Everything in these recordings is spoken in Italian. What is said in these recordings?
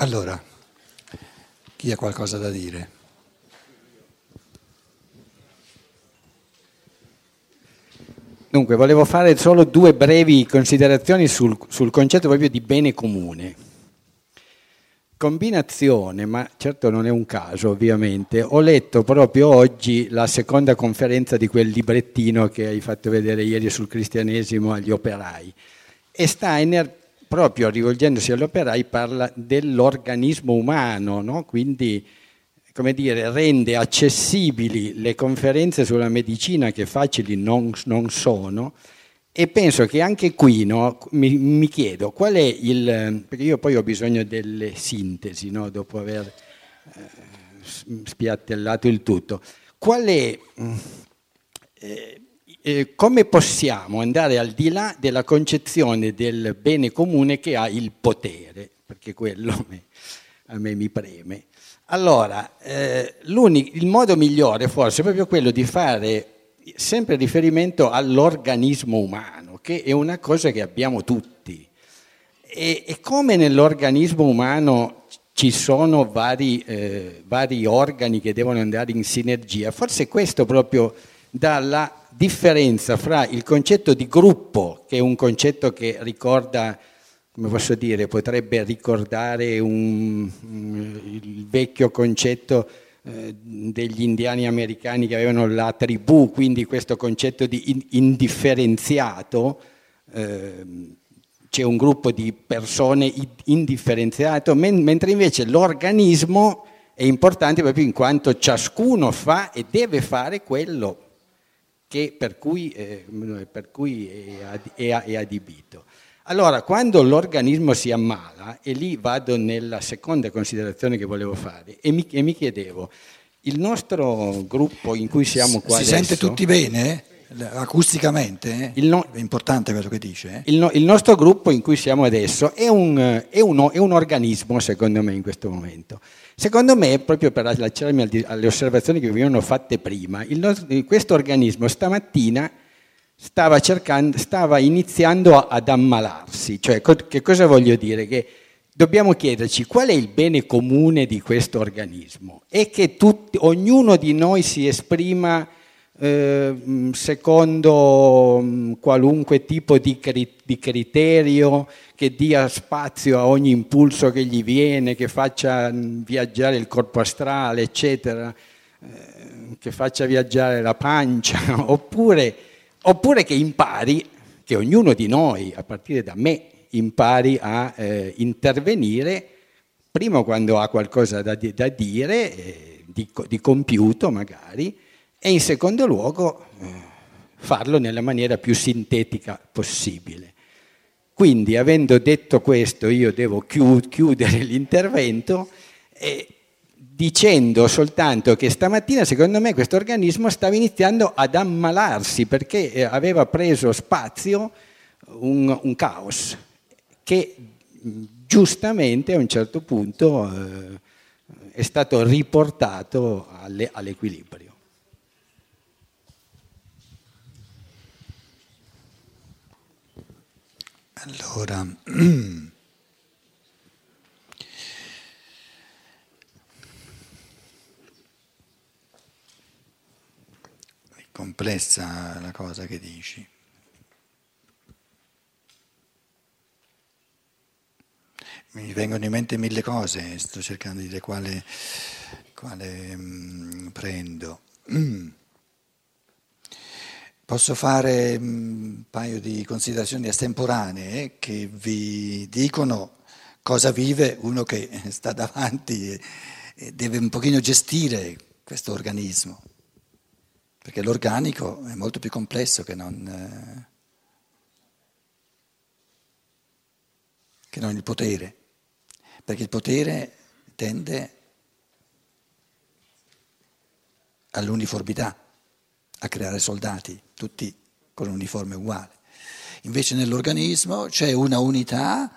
Allora, chi ha qualcosa da dire? Dunque, volevo fare solo due brevi considerazioni sul, sul, concetto proprio di bene comune. Combinazione, ma certo non è un caso ovviamente, ho letto proprio oggi la seconda conferenza di quel librettino che hai fatto vedere ieri sul cristianesimo agli operai e Steiner proprio rivolgendosi agli operai parla dell'organismo umano, no? quindi come dire, rende accessibili le conferenze sulla medicina che facili non, non sono e penso che anche qui no, mi, mi, chiedo qual è il... perché io poi ho bisogno delle sintesi no, dopo aver eh, spiattellato il tutto. Qual è... Eh, eh, come possiamo andare al di là della concezione del bene comune che ha il potere, perché quello me, a me mi preme. Allora, eh, il modo migliore forse è proprio quello di fare sempre riferimento all'organismo umano, che è una cosa che abbiamo tutti. E, e come nell'organismo umano ci sono vari, eh, vari organi che devono andare in sinergia, forse questo proprio dà la differenza fra il concetto di gruppo, che è un concetto che ricorda, come posso dire, potrebbe ricordare un, il vecchio concetto eh, degli indiani americani che avevano la tribù, quindi questo concetto di indifferenziato, eh, c'è un gruppo di persone indifferenziato, mentre invece l'organismo è importante proprio in quanto ciascuno fa e deve fare quello per cui, eh, per cui è, è, è, adibito. Allora, quando l'organismo si ammala, e lì vado nella seconda considerazione che volevo fare, e mi, e mi chiedevo, il nostro gruppo in cui siamo qua si adesso... Si sente tutti bene? Acusticamente? Eh? No, è importante quello che dice. Eh? Il, no, il, nostro gruppo in cui siamo adesso è un, è, uno, è un organismo, secondo me, in questo momento. Secondo me, proprio per allacciarmi alle osservazioni che vi venivano fatte prima, nostro, questo organismo stamattina stava, cercando, stava iniziando ad ammalarsi. Cioè, che cosa voglio dire? Che dobbiamo chiederci qual è il bene comune di questo organismo e che tutti, ognuno di noi si esprima eh, secondo mm, qualunque tipo di, di, criterio che dia spazio a ogni impulso che gli viene, che faccia mm, viaggiare il corpo astrale, eccetera, eh, che faccia viaggiare la pancia, oppure, oppure, che impari, che ognuno di noi, a partire da me, impari a eh, intervenire, prima quando ha qualcosa da, da dire, eh, di, di compiuto magari, e in secondo luogo eh, farlo nella maniera più sintetica possibile. Quindi, avendo detto questo, io devo chiudere l'intervento dicendo soltanto che stamattina, secondo me, questo organismo stava iniziando ad ammalarsi perché eh, aveva preso spazio un, un caos che giustamente a un certo punto eh, è stato riportato alle, all'equilibrio. Allora, è complessa la cosa che dici. Mi vengono in mente mille cose, sto cercando di dire quale, quale mh, prendo. Posso fare un paio di considerazioni estemporanee che vi dicono cosa vive uno che sta davanti e deve un pochino gestire questo organismo, perché l'organico è molto più complesso che non, eh, che non il potere, perché il potere tende all'uniformità a creare soldati, tutti con un uniforme uguale. Invece nell'organismo c'è una unità,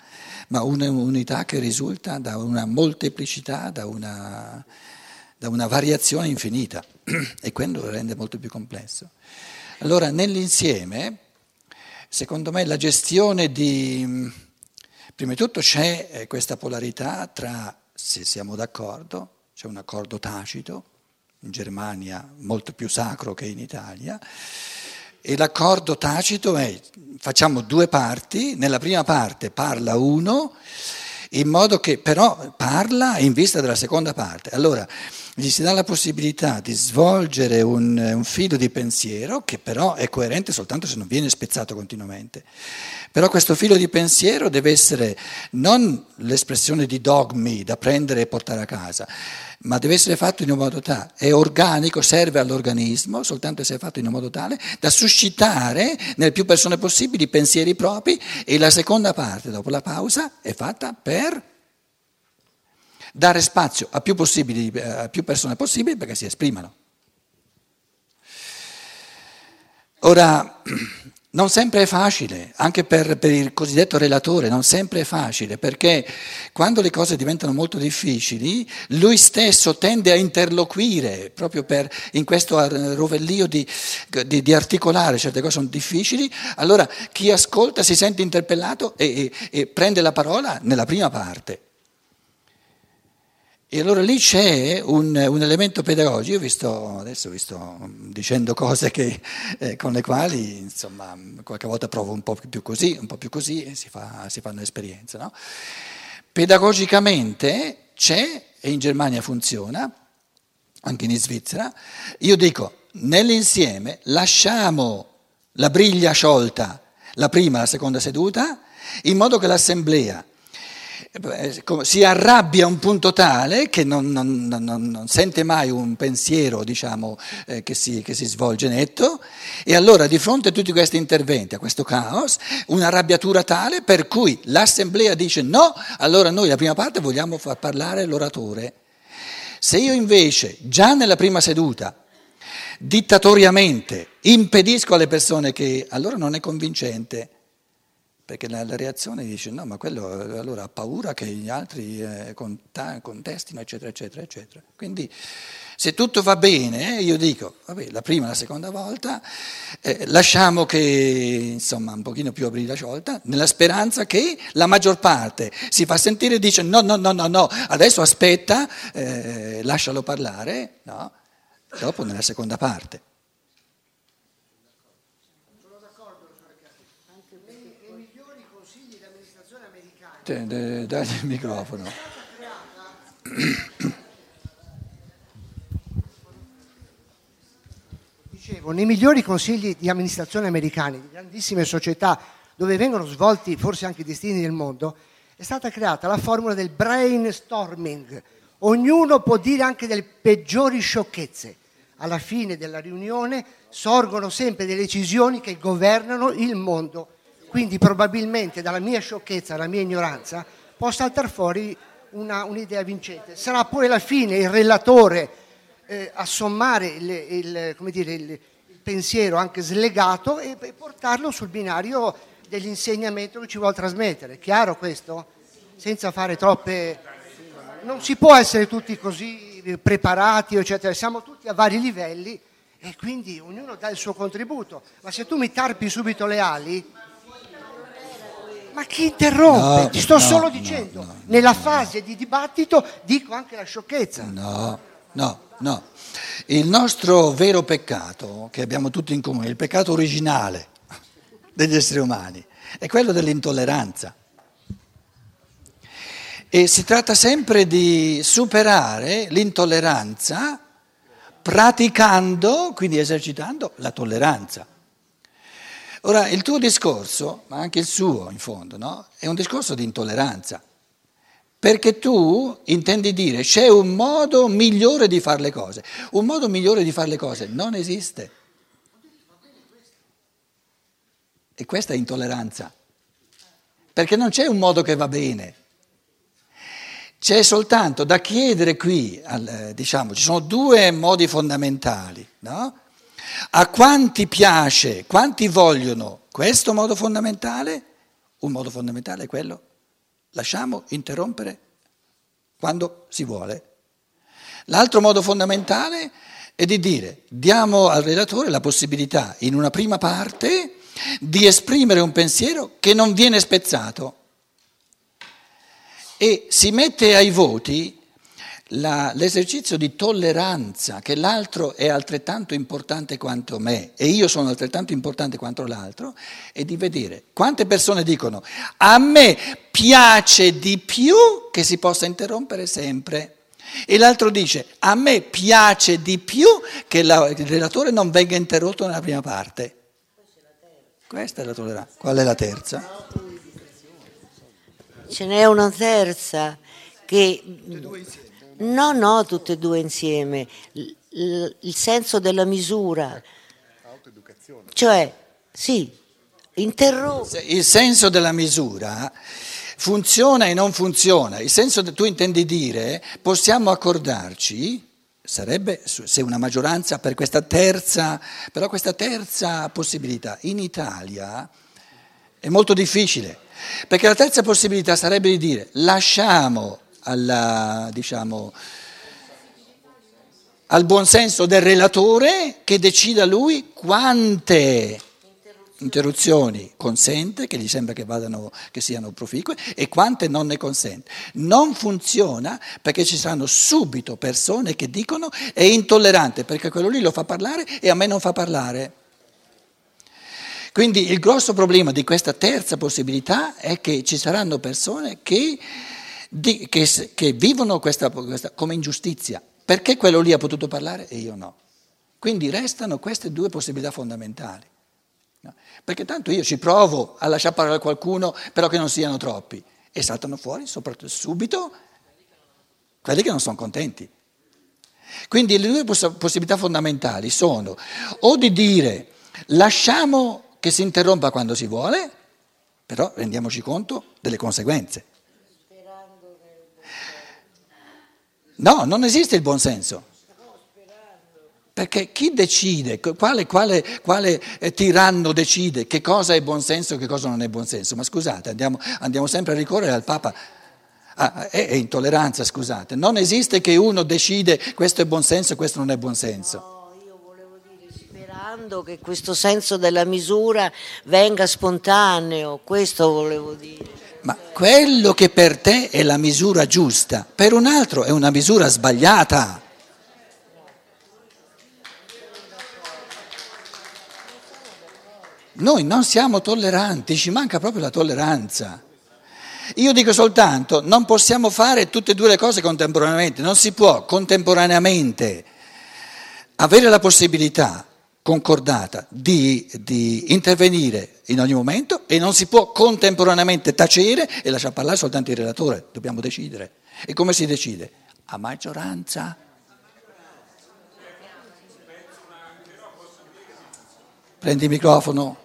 ma una unità che risulta da una molteplicità, da una, da una variazione infinita e quello lo rende molto più complesso. Allora nell'insieme, secondo me, la gestione di Prima di tutto c'è eh, questa polarità tra, se siamo d'accordo, c'è un accordo tacito, in Germania molto più sacro che in Italia, e l'accordo tacito è facciamo due parti, nella prima parte parla uno, in modo che però parla in vista della seconda parte. Allora gli si dà la possibilità di svolgere un, un filo di pensiero che però è coerente soltanto se non viene spezzato continuamente. Però questo filo di pensiero deve essere non l'espressione di dogmi da prendere e portare a casa, ma deve essere fatto in un modo tale, è organico, serve all'organismo, soltanto se è fatto in un modo tale da suscitare nelle più persone possibili pensieri propri e la seconda parte, dopo la pausa, è fatta per dare spazio a più, a più persone possibili perché si esprimano. Ora, non sempre è facile, anche per, per, il cosiddetto relatore, non sempre è facile, perché quando le cose diventano molto difficili, lui stesso tende a interloquire, proprio per, in questo rovellio di, di, di, articolare, certe cose sono difficili, allora chi ascolta si sente interpellato e, e, e prende la parola nella prima parte. E allora lì c'è un, un, elemento pedagogico, vi sto, adesso vi sto dicendo cose che, eh, con le quali insomma, qualche volta provo un po' più così, un po' più così e si, fa, si fanno esperienze. No? Pedagogicamente c'è, e in Germania funziona, anche in Svizzera, io dico nell'insieme lasciamo la briglia sciolta, la prima la seconda seduta, in modo che l'assemblea si arrabbia a un punto tale che non, non, non, non sente mai un pensiero diciamo, eh, che, si, che, si, svolge netto e allora di fronte a tutti questi interventi, a questo caos, una arrabbiatura tale per cui l'assemblea dice no, allora noi la prima parte vogliamo far parlare l'oratore. Se io invece già nella prima seduta dittatoriamente impedisco alle persone che allora non è convincente perché la, reazione dice no, ma quello allora ha paura che gli altri eh, contestino, eccetera, eccetera, eccetera. Quindi se tutto va bene, io dico, vabbè, la prima la seconda volta, eh, lasciamo che insomma un pochino più aprire la sciolta, nella speranza che la maggior parte si fa sentire e dice no, no, no, no, no, adesso aspetta, eh, lascialo parlare, no? dopo nella seconda parte. Dai il microfono. Dicevo, nei migliori consigli di amministrazione americani, di grandissime società dove vengono svolti forse anche i destini del mondo, è stata creata la formula del brainstorming. Ognuno può dire anche delle peggiori sciocchezze. Alla fine della riunione sorgono sempre delle decisioni che governano il mondo quindi probabilmente dalla mia sciocchezza, dalla mia ignoranza, può saltare fuori una, un'idea vincente. Sarà poi alla fine il relatore eh, a sommare il, il, dire, il, pensiero anche slegato e, e portarlo sul binario dell'insegnamento che ci vuole trasmettere. Chiaro questo? Senza fare troppe... Non si può essere tutti così preparati, eccetera. Siamo tutti a vari livelli e quindi ognuno dà il suo contributo. Ma se tu mi tarpi subito le ali, ma chi interrompe? No, Ti sto no, solo dicendo, no, nella fase di dibattito dico anche la sciocchezza. No, no, no. Il nostro vero peccato, che abbiamo tutti in comune, il peccato originale degli esseri umani, è quello dell'intolleranza. E si tratta sempre di superare l'intolleranza praticando, quindi esercitando la tolleranza. Ora, il tuo discorso, ma anche il suo in fondo, no? è un discorso di intolleranza, perché tu intendi dire c'è un modo migliore di fare le cose. Un modo migliore di fare le cose non esiste. E questa è intolleranza, perché non c'è un modo che va bene. C'è soltanto da chiedere qui, diciamo, ci sono due modi fondamentali, no? A quanti piace, quanti vogliono questo modo fondamentale? Un modo fondamentale è quello, lasciamo interrompere quando si vuole. L'altro modo fondamentale è di dire diamo al relatore la possibilità in una prima parte di esprimere un pensiero che non viene spezzato. e si mette ai voti la, l'esercizio di tolleranza, che l'altro è altrettanto importante quanto me e io sono altrettanto importante quanto l'altro, e di vedere quante persone dicono a me piace di più che si possa interrompere sempre. E l'altro dice a me piace di più che la, il relatore non venga interrotto nella prima parte. Questa è la tolleranza. Qual è la terza? Ce n'è una terza che No, no, tutte e due insieme. Il, il senso della misura. Cioè, sì, interrompe. Il senso della misura funziona e non funziona. Il senso che tu intendi dire, possiamo accordarci, sarebbe se una maggioranza per questa terza, però questa terza possibilità in Italia è molto difficile, perché la terza possibilità sarebbe di dire lasciamo alla, diciamo, al buonsenso del relatore che decida lui quante interruzioni consente, che gli sembra che, vadano, che siano proficue, e quante non ne consente. Non funziona perché ci saranno subito persone che dicono è intollerante perché quello lì lo fa parlare e a me non fa parlare. Quindi il grosso problema di questa terza possibilità è che ci saranno persone che di, che, che, vivono questa, questa, come ingiustizia. Perché quello lì ha potuto parlare e io no? Quindi restano queste due possibilità fondamentali. Perché tanto io ci provo a lasciare parlare qualcuno, però che non siano troppi. E saltano fuori, subito, quelli che non sono contenti. Quindi le due poss- possibilità fondamentali sono o di dire lasciamo che si interrompa quando si vuole, però rendiamoci conto delle conseguenze. No, non esiste il buonsenso. Perché chi decide, quale, quale, quale eh, tiranno decide che cosa è buonsenso e che cosa non è buonsenso? Ma scusate, andiamo, andiamo sempre a ricorrere al Papa. Ah, è, è, intolleranza, scusate. Non esiste che uno decide questo è buonsenso e questo non è buonsenso. No, io volevo dire sperando che questo senso della misura venga spontaneo, questo volevo dire. Ma quello che per te è la misura giusta, per un altro è una misura sbagliata. Noi non siamo tolleranti, ci manca proprio la tolleranza. Io dico soltanto, non possiamo fare tutte e due le cose contemporaneamente, non si può contemporaneamente avere la possibilità concordata di, di, intervenire in ogni momento e non si può contemporaneamente tacere e lasciare parlare soltanto il relatore, dobbiamo decidere. E come si decide? A maggioranza. Prendi il microfono.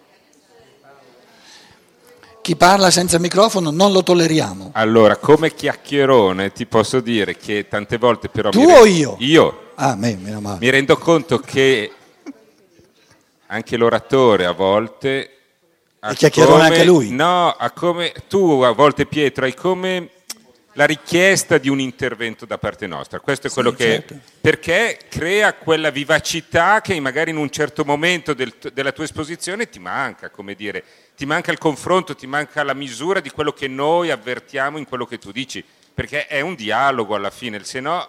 Chi parla senza microfono non lo tolleriamo. Allora, come chiacchierone ti posso dire che tante volte però... Tu o io? Io. Ah, me, meno male. Mi rendo conto che anche l'oratore a volte... E chiacchierone anche lui. No, ha come, tu a volte Pietro hai come la richiesta di un intervento da parte nostra. Questo è quello sì, che... Certo. Perché crea quella vivacità che magari in un certo momento del, della tua esposizione ti manca, come dire, ti manca il confronto, ti manca la misura di quello che noi avvertiamo in quello che tu dici, perché è un dialogo alla fine, se no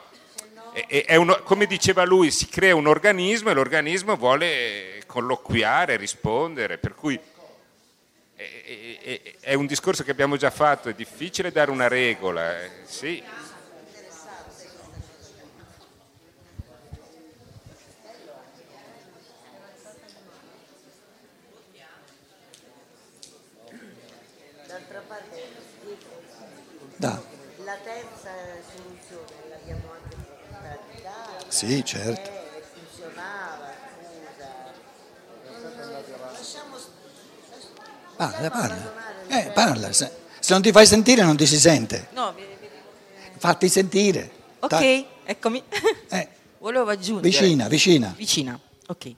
uno, come diceva lui, si crea un organismo e l'organismo vuole colloquiare, rispondere, per cui è, è, è un discorso che abbiamo già fatto, è difficile dare una regola, eh, sì. Da. La terza soluzione l'abbiamo anche. Sì, certo. Eh. Parla, parla. Eh, parla. Se, se, non ti fai sentire non ti si sente. No, Fatti sentire. Ok, Ta- eccomi. Eh. Volevo aggiungere. Vicina, vicina. Vicina, ok.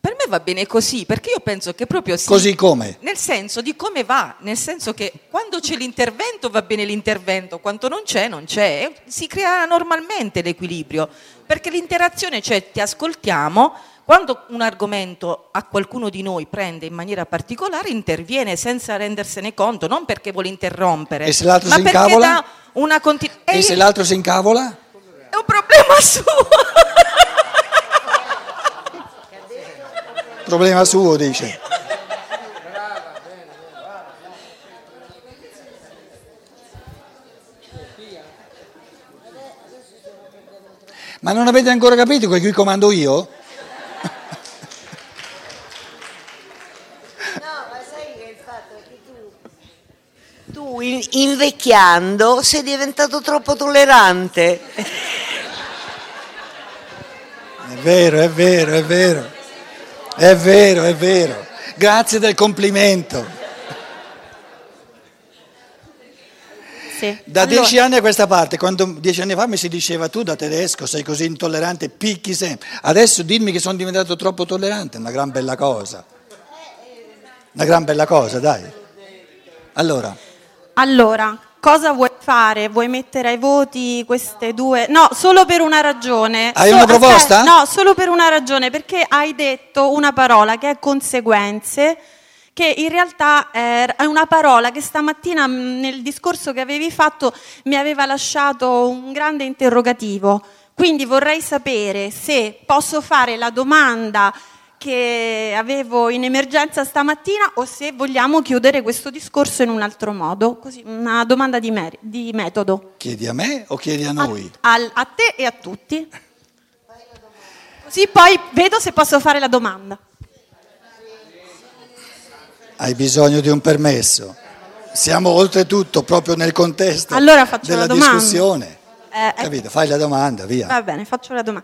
Per me va bene così, perché io penso che proprio sì. Così come? Nel senso di come va, nel senso che quando c'è l'intervento va bene l'intervento, quando non c'è non c'è, si crea normalmente l'equilibrio, perché l'interazione c'è, ti ascoltiamo, quando un argomento a qualcuno di noi prende in maniera particolare, interviene senza rendersene conto, non perché vuole interrompere, E se l'altro ma si perché incavola? dà una continuità. E se l'altro si incavola? È un problema suo. Problema suo, dice. Ma non avete ancora capito che qui comando io? No, ma sai che il fatto è che tu, tu in- invecchiando sei diventato troppo tollerante. È vero, è vero, è vero. È vero, è vero. Grazie del complimento. Sì. Da Allora- dieci anni a questa parte, quando dieci anni fa mi si diceva tu da tedesco sei così intollerante, picchi sempre. Adesso dirmi che sono diventato troppo tollerante è una gran bella cosa. Una gran bella cosa, dai. Allora, Allora, cosa vuoi fare? Vuoi mettere ai voti queste due? No, solo per una ragione. Hai una proposta? aspetta, no, solo per una ragione, perché hai detto una parola che è conseguenze, che in realtà è una parola che stamattina mh, nel discorso che avevi fatto mi aveva lasciato un grande interrogativo. Quindi vorrei sapere se posso fare la domanda che avevo in emergenza stamattina o se vogliamo chiudere questo discorso in un altro modo. Così, una domanda di, mer- di metodo. chiedi a me o chiedi a A, noi? al- a te e a tutti. Così poi vedo se posso fare la domanda. Hai bisogno di un permesso. Siamo oltretutto proprio nel contesto Allora della discussione. Eh, eh. Capito? Fai la domanda, via. Va bene, faccio la domanda.